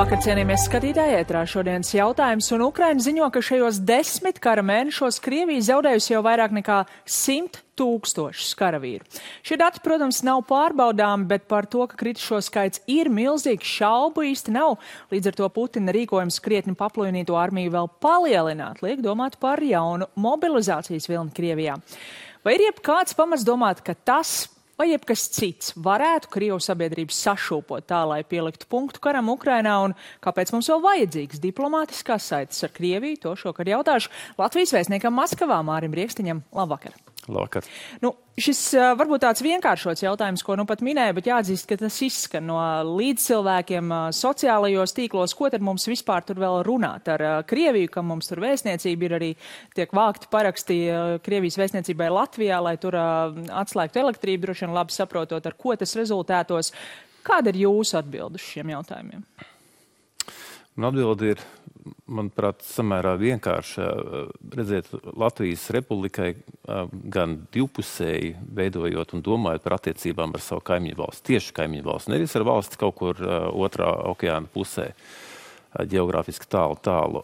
Labvakar, cienījamies skatītāji, ētrā šodienas jautājums, un Ukraina ziņo, ka šajos desmit kara mēnešos Krievija zaudējusi jau vairāk nekā simt tūkstošus karavīru. Šie dati, protams, nav pārbaudāmi, bet par to, ka kritušo skaits ir milzīgs, šaubu īsti nav. Līdz ar to Putina rīkojums krietni paplūnīto armiju vēl palielināt, liek domāt par jaunu mobilizācijas vilni Krievijā. Vai ir jebkāds pamats domāt, ka tas vai jebkas cits varētu Krievu sabiedrību sašūpot tā, lai pieliktu punktu karam Ukrainā un kāpēc mums vēl vajadzīgs diplomātiskās saites ar Krieviju? To šokar jautāšu Latvijas vēstniekam Maskavā Mārim Riekstiņam. Labvakar! Labvakar. Nu, šis varbūt tāds vienkāršots jautājums, ko nu pat minēju, bet jāatzīst, ka tas izskan no līdzcilvēkiem sociālajos tīklos. Ko tad mums vispār tur vēl runāt ar Krieviju, kam mums tur vēstniecība ir arī tiek vākti paraksti Krievijas vēstniecībai Latvijā, lai tur atslēgtu elektrību, droši vien labi saprotot, ar ko tas rezultētos. Kāda ir jūsu atbilde uz šiem jautājumiem? Man atbildi ir manuprāt, samērā vienkārši redzēt Latvijas republikai gan divpusēji veidojot un domājot par attiecībām ar savu kaimiņu valsti, tieši kaimiņu valsti, nevis ar valsti kaut kur otrā okeāna pusē geogrāfiski tālu, tālu.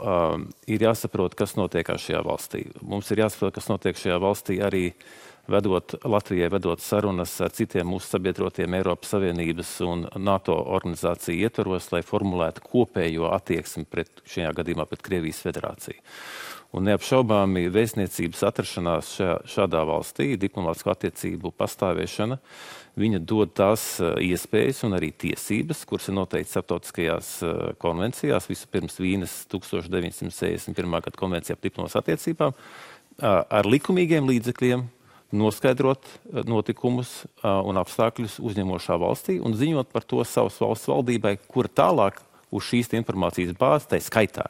Ir jāsaprot, kas notiek šajā valstī. Mums ir jāsaprot, kas notiek šajā valstī arī uh, vedot Latvijai, vedot sarunas ar citiem mūsu sabiedrotiem Eiropas Savienības un NATO organizāciju ietvaros, lai formulētu kopējo attieksmi pret šajā gadījumā pret Krievijas federāciju. Un neapšaubāmi vēstniecības atrašanās šā, šādā valstī, diplomātsko attiecību pastāvēšana, viņa dod tās uh, iespējas un arī tiesības, kuras ir noteikti starptautiskajās uh, konvencijās, vispirms Vīnes 1961. gada konvencijā par diplomātskām attiecībām, ar likumīgiem līdzekļiem noskaidrot eh, notikumus eh, un apstākļus uzņemošā valstī un ziņot par to savas valsts valdībai, kura tālāk uz šīs informācijas bāzes, tā skaitā,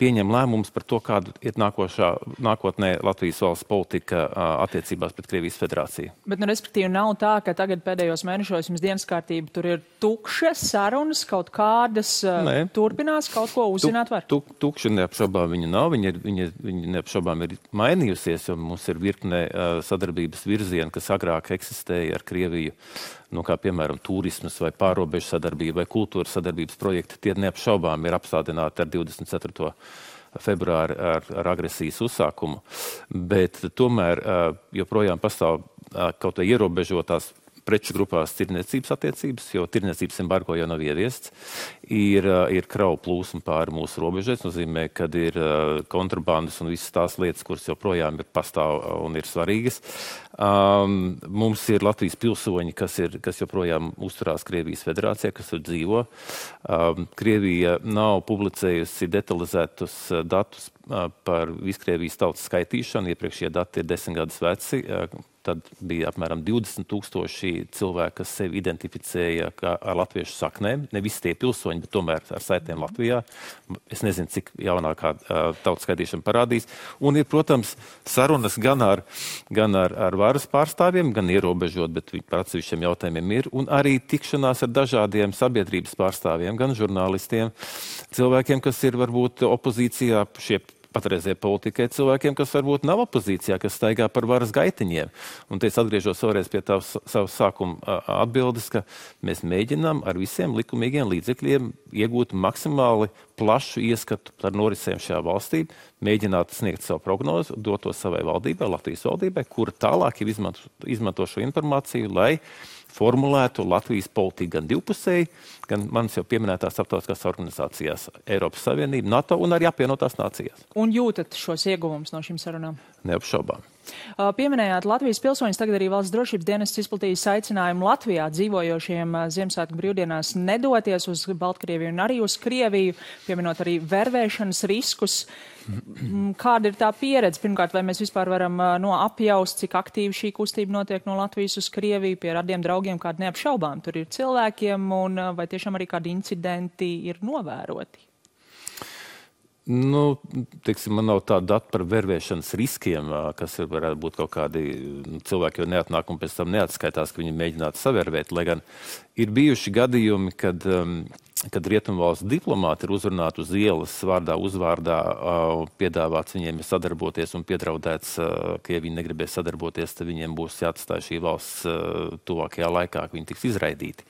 pieņem lēmumus par to, kāda ir nākošā, nākotnē Latvijas valsts politika attiecībās pret Krievijas federāciju. Bet, nu, respektīvi, nav tā, ka tagad pēdējos mēnešos jums dienas kārtība tur ir tukša, sarunas kaut kādas Nē. turpinās, kaut ko uzzināt var? Tuk, tuk, tukša neapšaubām viņa nav, viņa, ir, viņa, viņa neapšaubām ir mainījusies, jo mums ir virkne sadarbības virzieni, kas agrāk eksistēja ar Krieviju nu, kā piemēram turismas vai pārobežu sadarbība vai kultūras sadarbības projekti, tie neapšaubām ir apstādināti ar 24. februāru ar, ar agresijas uzsākumu. Bet tomēr joprojām pastāv kaut vai ierobežotās preču grupās tirniecības attiecības, jo tirniecības embargo jau nav ieviests. Ir, ir kravu plūsma pāri mūsu robežai. Tas nozīmē, ka ir kontrabandas un visas tās lietas, kuras joprojām ir pastāv un ir svarīgas. Um, mums ir Latvijas pilsoņi, kas, ir, kas joprojām uzturās Krievijas federācijā, kas tur dzīvo. Um, Krievija nav publicējusi detalizētus datus par Viskrievijas tautas skaitīšanu. Iepriekšējie dati ir desmit gadus veci. Tad bija apmēram 20 tūkstoši cilvēki, kas sevi identificēja ar latviešu saknēm. Ne visi tie pilsoņi, bet tomēr ar saitēm Latvijā. Es nezinu, cik jaunākā tautas skaitīšana parādīs. Un ir, protams, sarunas gan ar, gan ar, ar varas pārstāvjiem, gan ierobežot, bet par atsevišķiem jautājumiem ir. Un arī tikšanās ar dažādiem sabiedrības pārstāvjiem, gan žurnālistiem, cilvēkiem, kas ir varbūt opozīcijā, šie patreizējai politikai cilvēkiem, kas varbūt nav opozīcijā, kas staigā par varas gaitiņiem. Un te es atgriežos vēlreiz pie tavas savas sākuma atbildes, ka mēs mēģinām ar visiem likumīgiem līdzekļiem iegūt maksimāli plašu ieskatu par norisēm šajā valstī, mēģināt sniegt savu prognozi, dot to savai valdībai, Latvijas valdībai, kura tālāk jau izmanto, izmanto šo informāciju, lai formulētu Latvijas politiku gan divpusēji, gan manas jau pieminētās starptautiskās organizācijās, Eiropas Savienība, NATO un arī apvienotās nācijās. Un jūtat šos ieguvumus no šīm sarunām? Neapšaubām. Pieminējāt Latvijas pilsoņus, tagad arī valsts drošības dienests izplatījis aicinājumu Latvijā dzīvojošiem Ziemassvētku brīvdienās nedoties uz Baltkrieviju un arī uz Krieviju, pieminot arī vervēšanas riskus. Kāda ir tā pieredze? Pirmkārt, vai mēs vispār varam no apjaust, cik aktīvi šī kustība notiek no Latvijas uz Krieviju pie radiem draugiem, kādi neapšaubām tur ir cilvēkiem, un vai tiešām arī kādi incidenti ir novēroti? Nu, teiksim, man nav tāda data par vervēšanas riskiem, kas ir, varētu būt kaut kādi nu, cilvēki, jau neatnāk un pēc tam neatskaitās, ka viņi mēģinātu savervēt. Lai gan ir bijuši gadījumi, kad, um, kad rietumvalsts diplomāti ir uzrunāti uz ielas vārdā, uzvārdā, piedāvāts viņiem sadarboties un piedraudēts, ka, ja viņi negribēs sadarboties, tad viņiem būs jāatstāj šī valsts tuvākajā laikā, ka viņi tiks izraidīti.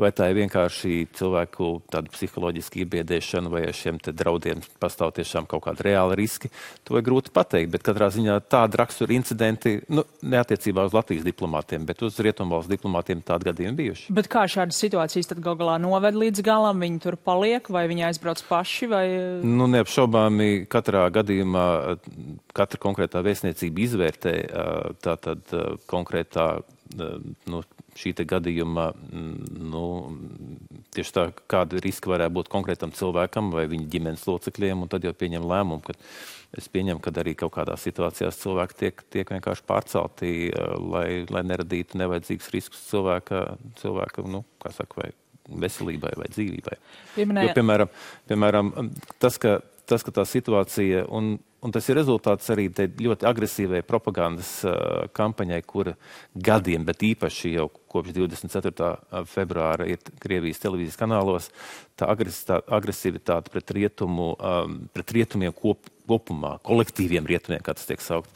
Vai tā ir vienkārši cilvēku psiholoģiska iebiedēšana, vai ar šiem draudiem pastāv tiešām kaut kādi reāli riski. To ir grūti pateikt, bet katrā ziņā tāda rakstura incidenti, nu, neatiecībā uz Latvijas diplomātiem, bet uz Rietumvalsts diplomātiem tādi gadījumi bijuši. Bet kā šādas situācijas tad gal galā noved līdz galam? Viņi tur paliek vai viņi aizbrauc paši? Vai... Nu, neapšaubāmi katrā gadījumā katra konkrētā vēstniecība izvērtē tātad konkrētā nu, šī gadījuma, nu, tieši tā, kāda riska varētu būt konkrētam cilvēkam vai viņa ģimenes locekļiem, un tad jau pieņem lēmumu, ka es pieņemu, ka arī kaut kādās situācijās cilvēki tiek, tiek vienkārši pārcelti, lai, lai neradītu nevajadzīgus riskus cilvēka, cilvēka nu, kā saka, vai veselībai vai dzīvībai. Pieminēja... Jo, piemēram, piemēram tas, ka, tas, ka tā situācija, un, un tas ir rezultāts arī ļoti agresīvai propagandas uh, kampaņai, kura gadiem, bet īpaši jau kopš 24. februāra ir Krievijas televīzijas kanālos, tā agresivitāte pret, rietumu, um, pret rietumiem kop, kopumā, kolektīviem rietumiem, kā tas tiek saukt.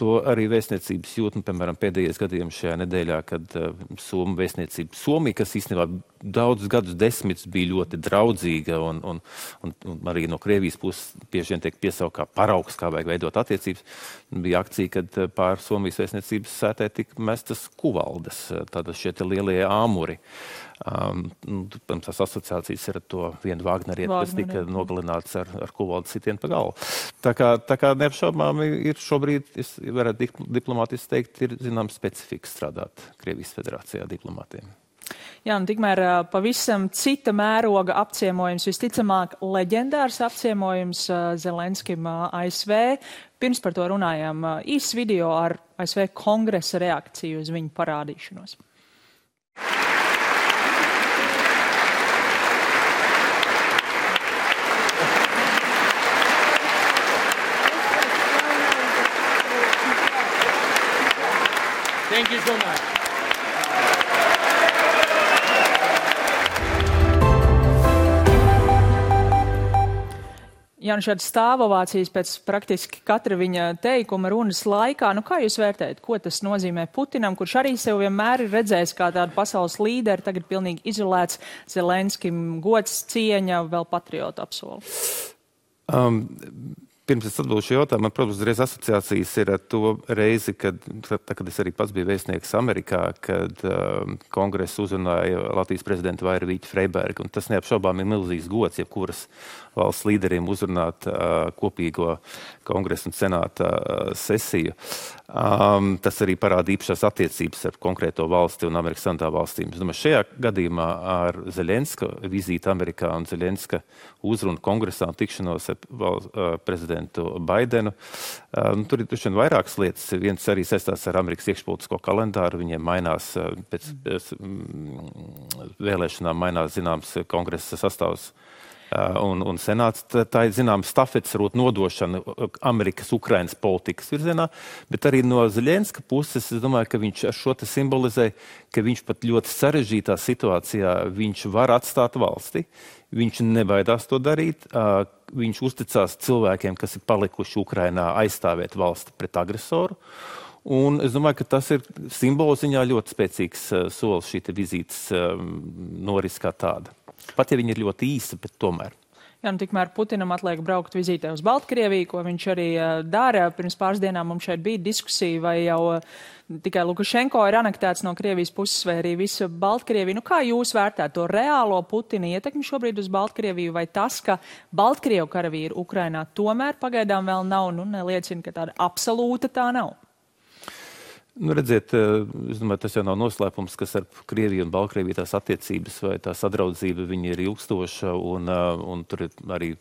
To arī vēstniecības jūt, nu, piemēram, pēdējais gadījums šajā nedēļā, kad Somu vēstniecība Somija, kas īstenībā daudzus gadus desmitus bija ļoti draudzīga un, un, un, un arī no Krievijas puses bieži vien tiek piesaukt kā paraugs, kā vajag veidot attiecības, bija akcija, kad pār Somijas vēstniecības sētē tika mestas kuvaldes, tātad šie lielie āmuri. Um, nu, protams, tās asociācijas ir ar to vienu Vāgnerietu, kas tika nogalināts ar, ar kuvaldu sitienu pa galvu. Tā kā, tā kā neapšaubām ir šobrīd, es varētu diplomātiski teikt, ir zinām specifika strādāt Krievijas federācijā diplomātiem. Jā, un tikmēr pavisam cita mēroga apciemojums, visticamāk, leģendārs apciemojums Zelenskim ASV. Pirms par to runājām īsts video ar ASV kongresa reakciju uz viņu parādīšanos. Thank you so much. Jā, nu šādas stāvovācijas pēc praktiski katra viņa teikuma runas laikā, nu kā jūs vērtējat, ko tas nozīmē Putinam, kurš arī sev vienmēr ir redzējis kā tādu pasaules līderi, tagad pilnīgi izolēts, Zelenskim gods, cieņa, vēl patriotu apsolu? Um, Pirms es atbildēšu jautājumu, man, protams, uzreiz asociācijas ir ar to reizi, kad, tā, kad es arī pats biju vēstnieks Amerikā, kad uh, kongress uzrunāja Latvijas prezidentu Vairvīķu Freibergu. Tas neapšaubām ir milzīgs gods, jebkuras valsts līderiem uzrunāt uh, kopīgo kongresa un senāta uh, sesiju. Um, tas arī parāda īpašās attiecības ar konkrēto valsti un Amerikas Savienotām valstīm. Es domāju, šajā gadījumā ar Zelenska vizīti Amerikā un Zelenska uzrunu kongresā un tikšanos ar uh, prezidentu Baidenu. Uh, nu, tur ir tušien vairākas lietas. Viens arī saistās ar Amerikas iekšpolitisko kalendāru. Viņiem mainās pēc, pēc vēlēšanām mainās zināms kongresa sastāvs un, un senāts. Tā ir zināma stafetes rūta nodošana uh, Amerikas, Ukrainas politikas virzienā, bet arī no Zelenska puses es domāju, ka viņš ar šo simbolizē, ka viņš pat ļoti sarežģītā situācijā viņš var atstāt valsti. Viņš nebaidās to darīt. Uh, viņš uzticās cilvēkiem, kas ir palikuši Ukrainā, aizstāvēt valsti pret agresoru. Un es domāju, ka tas ir simboliziņā ļoti spēcīgs solis šī vizītes noris kā tāda. Pat ja viņi ir ļoti īsi, bet tomēr. Jā, nu, tikmēr Putinam atliek braukt vizītē uz Baltkrieviju, ko viņš arī uh, dara. Pirms pāris dienām mums šeit bija diskusija, vai jau uh, tikai Lukašenko ir anektēts no Krievijas puses, vai arī visa Baltkrievija. Nu, kā jūs vērtējat to reālo Putina ietekmi šobrīd uz Baltkrieviju, vai tas, ka Baltkrievu karavīri Ukrainā tomēr pagaidām vēl nav, nu, neliecina, ka tāda absolūta tā nav? Nu, redziet, eh, domāju, tas jau nav noslēpums, ka ar Krieviju un Baltkrieviju tās attiecības vai tā sadraudzība ir ilgstoša, un, eh, un tur ir arī,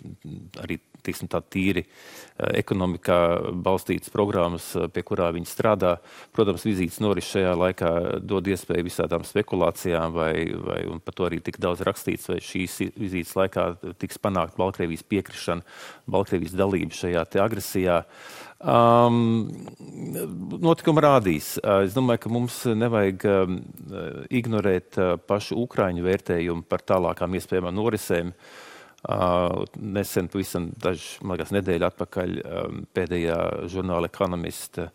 arī tiksim, tā tīri eh, ekonomikā balstītas programmas, pie kurā viņi strādā. Protams, vizītes noris šajā laikā dod iespēju visādām spekulācijām, vai, vai par to arī tik daudz rakstīts, vai šīs vizītes laikā tiks panākt Baltkrievijas piekrišana, Baltkrievijas dalība šajā agresijā. Uh, Um, notikumi rādīs. Uh, es domāju, ka mums nevajag um, ignorēt uh, pašu Ukrāņu vērtējumu par tālākām iespējamām norisēm. Uh, nesen, pavisam dažas nedēļas atpakaļ, um, pēdējā žurnāla ekonomista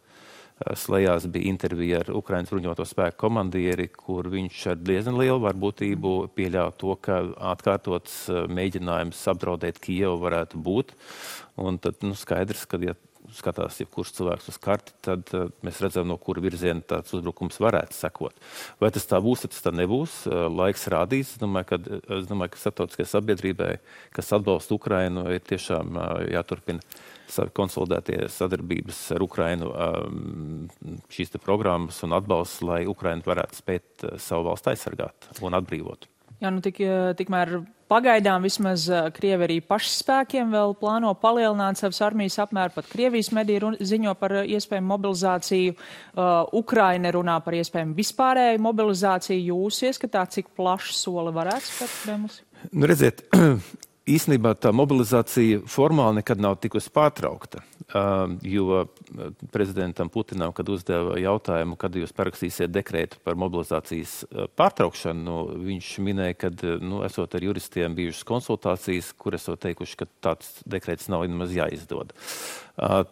slēdzās bija intervija ar Ukraiņas bruņoto spēku komandieri, kur viņš ar diezgan lielu varbūtību pieļāva to, ka atkārtots mēģinājums apdraudēt Kijevu varētu būt. Un tad nu, skaidrs, ka ja skatās jebkurš cilvēks uz karti, tad uh, mēs redzam, no kura virziena tāds uzbrukums varētu sekot. Vai tas tā būs, tad tas tā nebūs. Uh, laiks rādīs. Es domāju, ka, es domāju, ka starptautiskajai sabiedrībai, kas atbalsta Ukrainu, ir tiešām jāturpina konsolidētie sadarbības ar Ukrainu šīs programmas un atbalsts, lai Ukraina varētu spēt savu valstu aizsargāt un atbrīvot. Jā, nu tik, tikmēr pagaidām vismaz Krievi arī pašspēkiem vēl plāno palielināt savas armijas apmēru, pat Krievijas mediji ziņo par iespējamu mobilizāciju, uh, Ukraina runā par iespējamu vispārēju mobilizāciju. Jūs ieskatāt, cik plašu soli varētu spērt Kremlis? Nu, redziet, īstenībā tā mobilizācija formāli nekad nav tikusi pārtraukta. Jo prezidentam Putinam, kad uzdeva jautājumu, kad jūs parakstīsiet dekrētu par mobilizācijas pārtraukšanu, nu, viņš minēja, ka, nu, esot ar juristiem bijušas konsultācijas, kur esot teikuši, ka tāds dekrets nav nemaz jāizdod.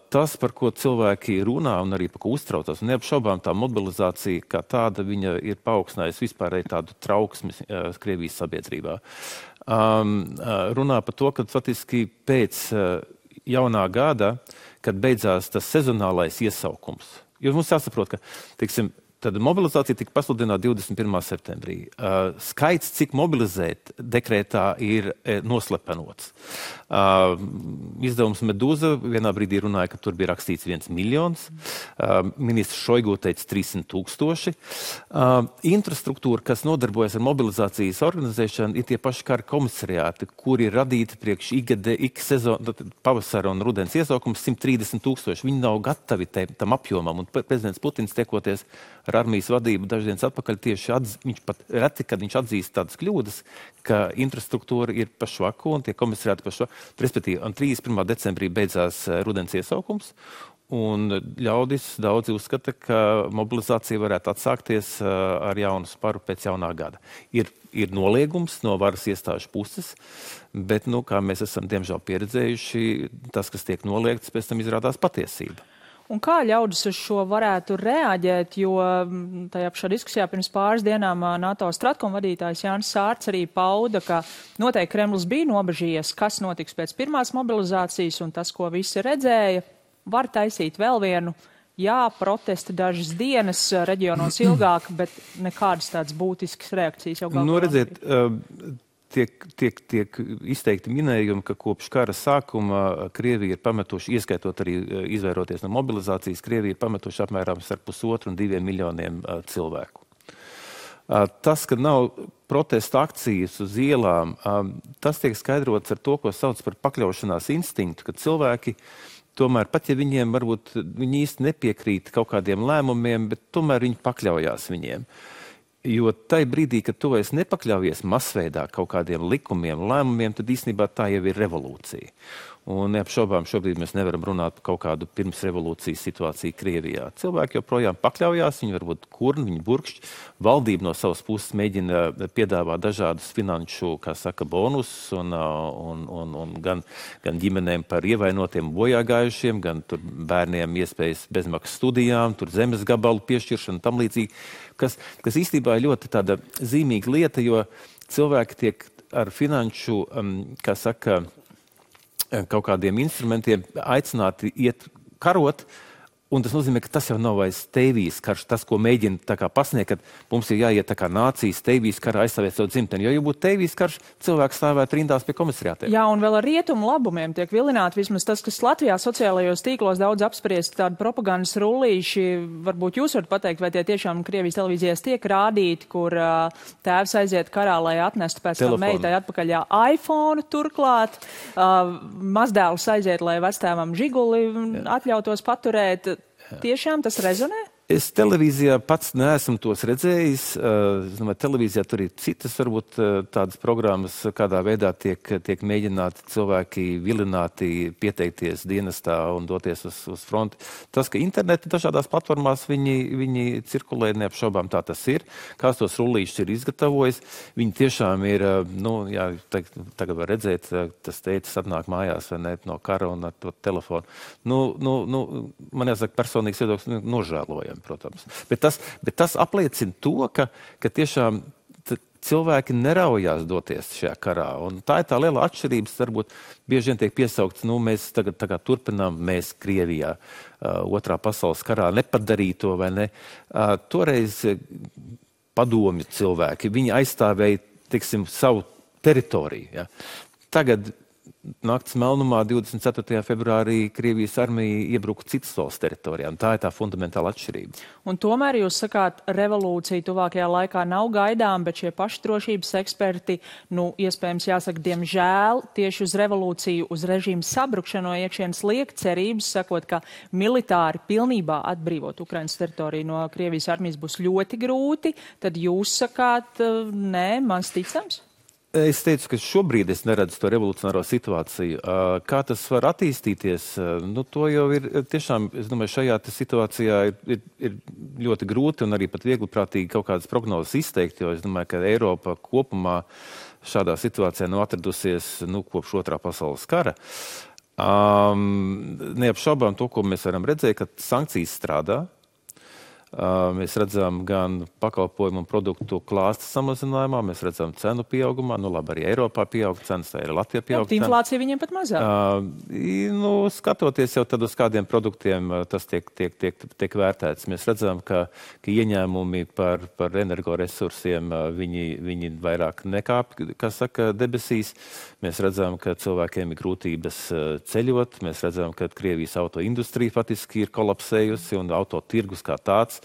Tas, par ko cilvēki runā un arī par ko uztraucas, neapšaubām tā mobilizācija kā tāda, viņa ir paaugstinājusi vispārēji tādu trauksmi Krievijas sabiedrībā. Um, runā par to, ka faktiski pēc jaunā gada, kad beidzās tas sezonālais iesaukums. Jo mums jāsaprot, ka teiksim, Tad mobilizācija tika pasludināta 21. septembrī. Uh, skaits, cik mobilizēt dekrētā, ir e, noslepenots. Uh, izdevums Medūza vienā brīdī runāja, ka tur bija rakstīts viens miljons. Uh, ministrs Šoigu teica 300 tūkstoši. Infrastruktūra, kas nodarbojas ar mobilizācijas organizēšanu, ir tie paši kara komisariāti, kuri ir radīti priekš ik sezonu, pavasara un rudens iesaukums 130 tūkstoši. Viņi nav gatavi te, tam apjomam, un prezidents Putins tiekoties ar armijas vadību dažas dienas atpakaļ tieši atz, viņš pat reti, kad viņš atzīst tādas kļūdas, ka infrastruktūra ir pa švaku un tie komisariāti pa švaku. Respektīvi, 31. decembrī beidzās rudens iesaukums. Un ļaudis daudzi uzskata, ka mobilizācija varētu atsākties uh, ar jaunu sparu pēc jaunā gada. Ir, ir noliegums no varas iestāžu puses, bet, nu, kā mēs esam diemžēl pieredzējuši, tas, kas tiek noliegts, pēc tam izrādās patiesība. Un kā ļaudis uz šo varētu reaģēt, jo mm, tajā pašā diskusijā pirms pāris dienām NATO stratkom vadītājs Jānis Sārts arī pauda, ka noteikti Kremlis bija nobežījies, kas notiks pēc pirmās mobilizācijas, un tas, ko visi redzēja, var taisīt vēl vienu. Jā, protesti dažas dienas reģionos ilgāk, bet nekādas tādas būtiskas reakcijas jau galvā. Nu, redziet, tiek, tiek, tiek izteikti minējumi, ka kopš kara sākuma Krievija ir pametuši, ieskaitot arī izvairoties no mobilizācijas, Krievija ir pametuši apmēram starp pusotru un diviem miljoniem cilvēku. Tas, ka nav protesta akcijas uz ielām, tas tiek skaidrots ar to, ko sauc par pakļaušanās instinktu, kad cilvēki tomēr, pat ja viņiem varbūt viņi īsti nepiekrīt kaut kādiem lēmumiem, bet tomēr viņi pakļaujās viņiem. Jo tajā brīdī, kad tu vairs nepakļaujies masveidā kaut kādiem likumiem, lēmumiem, tad īstenībā tā jau ir revolūcija. Un neapšaubām šobrīd mēs nevaram runāt par kaut kādu pirmsrevolūcijas situāciju Krievijā. Cilvēki joprojām pakļaujās, viņi varbūt kurni, viņi burkšķi. Valdība no savas puses mēģina piedāvāt dažādus finanšu, kā saka, bonusus un, un, un, un gan, gan ģimenēm par ievainotiem bojāgājušiem, gan bērniem iespējas bezmaksas studijām, tur zemes gabalu piešķiršanu tam līdzīgi, kas, kas īstenībā ir ļoti tāda zīmīga lieta, jo cilvēki tiek ar finanšu, um, kā saka, kaut kādiem instrumentiem aicināti iet karot, Un tas nozīmē, ka tas jau nav vairs teivijas karš, tas, ko mēģina pasniegt, ka mums ir jāiet tā kā nācijas teivijas karā aizstāvēt savu dzimteni. Jo, ja būtu teivijas karš, cilvēks stāvētu rindās pie komisariātiem. Jā, un vēl ar rietumu labumiem tiek vilināti vismaz tas, kas Latvijā sociālajos tīklos daudz apspriest tādu propagandas rullīši. Varbūt jūs varat pateikt, vai tie tiešām Krievijas televīzijās tiek rādīti, kur uh, tēvs aiziet karā, lai atnestu pēc Telefonu. tam meitai atpakaļ jā, iPhone turklāt. Uh, mazdēls aiziet, lai vectēvam žiguli Jā. atļautos paturēt Tiešām tas rezonē? Es televīzijā pats neesmu tos redzējis. Es domāju, televīzijā tur ir citas, varbūt tādas programmas, kādā veidā tiek, tiek mēģināti cilvēki vilināti pieteikties dienestā un doties uz, uz fronti. Tas, ka interneta dažādās platformās viņi, viņi cirkulē, neapšaubām tā tas ir. Kāds tos rullīšus ir izgatavojis, viņi tiešām ir, nu, jā, tagad var redzēt, tas teicis atnāk mājās vai ne no kara un ar to telefonu. Nu, nu, nu, man jāsaka personīgs viedoklis nožēlojami protams. Bet tas, bet tas apliecina to, ka, ka tiešām cilvēki neraujās doties šajā karā. Un tā ir tā liela atšķirība. Varbūt bieži vien tiek piesaukts, nu, mēs tagad, tagad turpinām, mēs Krievijā uh, otrā pasaules karā nepadarīto vai ne. Uh, toreiz padomju cilvēki, viņi aizstāvēja, tiksim, savu teritoriju. Ja. Tagad naktas melnumā 24. februārī Krievijas armija iebruka citas valsts teritorijā. Tā ir tā fundamentāla atšķirība. Un tomēr jūs sakāt, revolūcija tuvākajā laikā nav gaidām, bet šie pašdrošības eksperti, nu, iespējams, jāsaka, diemžēl tieši uz revolūciju, uz režīmu sabrukšanu no iekšienes liek cerības, sakot, ka militāri pilnībā atbrīvot Ukrainas teritoriju no Krievijas armijas būs ļoti grūti. Tad jūs sakāt, nē, mans ticams? Es teicu, ka šobrīd es neredzu to revolucionāro situāciju. Kā tas var attīstīties, nu, to jau ir tiešām, es domāju, šajā situācijā ir, ir, ir ļoti grūti un arī pat viegli prātīgi kaut kādas prognozes izteikt, jo es domāju, ka Eiropa kopumā šādā situācijā nav atradusies nu, kopš otrā pasaules kara. Um, neapšaubām to, ko mēs varam redzēt, ka sankcijas strādā, Mēs redzam gan pakalpojumu un produktu klāstu samazinājumā, mēs redzam cenu pieaugumā. Nu, labi, arī Eiropā pieaug cenas, arī Latvijā pieaug. Jā, inflācija viņiem pat mazāk. Uh, nu, skatoties jau tad uz kādiem produktiem, tas tiek, tiek, tiek, tiek vērtēts. Mēs redzam, ka, ka ieņēmumi par, par energoresursiem viņi, viņi vairāk nekāp, kā saka, debesīs. Mēs redzam, ka cilvēkiem ir grūtības ceļot. Mēs redzam, ka Krievijas auto industrija faktiski ir kolapsējusi un auto tirgus kā tāds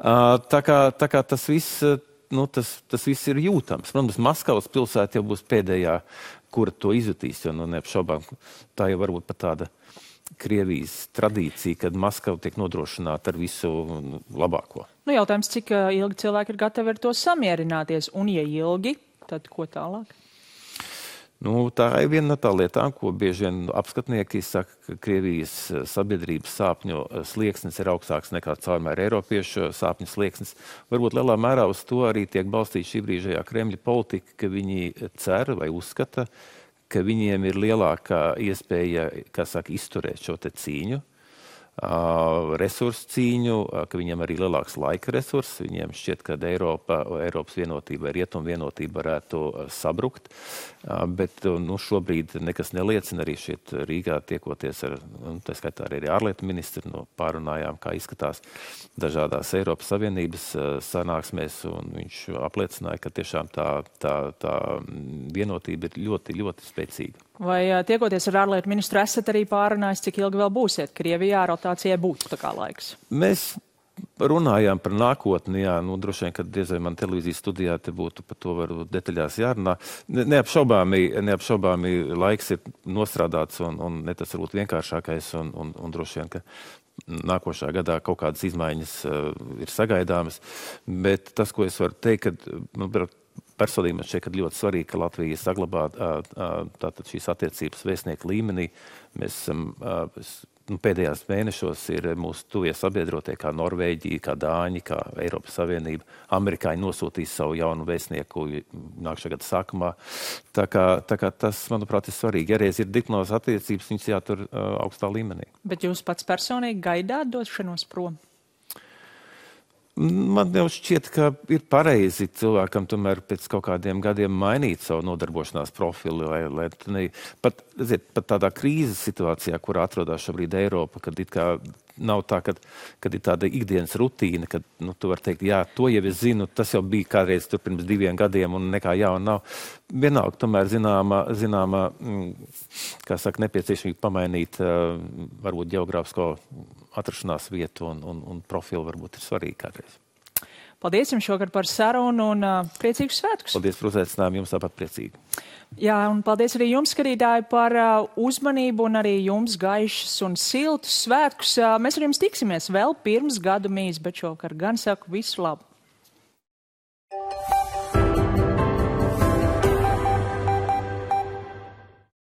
Tā kā, tā kā tas viss. Nu, tas, tas viss ir jūtams. Protams, Maskavas pilsēta jau būs pēdējā, kura to izjutīs. Jo nu, neapšaubām tā jau varbūt pat tāda Krievijas tradīcija, kad Maskava tiek nodrošināta ar visu labāko. Nu, jautājums, cik ilgi cilvēki ir gatavi ar to samierināties, un, ja ilgi, tad ko tālāk? Nu, tā ir viena no tām lietām, ko bieži vien apskatnieki saka, ka Krievijas eh, sabiedrības sāpņu eh, slieksnis ir augstāks nekā caurmēr Eiropiešu sāpņu slieksnis. Varbūt lielā mērā uz to arī tiek balstīta šī brīžējā Kremļa politika, ka viņi cer vai uzskata, ka viņiem ir lielākā iespēja, saka, izturēt šo cīņu resursu cīņu, ka viņiem arī lielāks laika resurss. Viņiem šķiet, ka Eiropa, Eiropas vienotība Rietuma vienotība varētu sabrukt, bet nu, šobrīd nekas neliecina arī šeit Rīgā tiekoties ar, nu, tā skaitā arī ārlietu ministru, no pārunājām, kā izskatās dažādās Eiropas Savienības sanāksmēs, un viņš apliecināja, ka tiešām tā, tā, tā vienotība ir ļoti, ļoti spēcīga. Vai tiekoties ar ārlietu ministru esat arī pārunājis, cik ilgi vēl būsiet Krievijā, rotācijai būtu tā kā laiks? Mēs runājām par nākotni, jā, nu, droši vien, ka diez vai man televīzijas studijā te būtu par to varbūt detaļās jārunā. Neapšaubāmi, neapšaubāmi laiks ir nostrādāts un, un ne tas varbūt vienkāršākais un, un, un droši vien, ka nākošā gadā kaut kādas izmaiņas uh, ir sagaidāmas. Bet tas, ko es varu teikt, ka nu, personīgi man šķiet, ļoti svarīgi, ka Latvija saglabā tātad šīs attiecības vēstnieku līmenī. Mēs esam nu, pēdējās mēnešos ir mūsu tuvie sabiedrotie, kā Norvēģija, kā Dāņi, kā Eiropas Savienība. Amerikāņi nosūtīs savu jaunu vēstnieku nākamā gada sākumā. Tā kā, tā kā tas, manuprāt, ir svarīgi. Ja reiz ir diplomātas attiecības, viņas jātur uh, augstā līmenī. Bet jūs pats personīgi gaidāt došanos prom? Man jau šķiet, ka ir pareizi cilvēkam tomēr pēc kaut kādiem gadiem mainīt savu nodarbošanās profilu. Lai, lai ne, pat, ziet, pat tādā krīzes situācijā, kurā atrodas šobrīd Eiropa, kad nav tā, kad, kad ir tāda ikdienas rutīna, kad nu, tu vari teikt, jā, to jau es zinu, tas jau bija kādreiz pirms diviem gadiem, un nekā jauna nav. Vienalga, tomēr zināma, zināma mm, kā saka, nepieciešamība pamainīt varbūt geogrāfisko atrašanās vietu un, un, un profilu varbūt ir svarīgi kādreiz. Paldies jums šogad par sarunu un uh, priecīgus svētkus. Paldies par uzaicinājumu, jums tāpat priecīgi. Jā, un paldies arī jums, skatītāji, par uh, uzmanību un arī jums gaišus un siltus svētkus. Uh, mēs ar jums tiksimies vēl pirms gadu mīs, bet šovakar gan saku visu labu.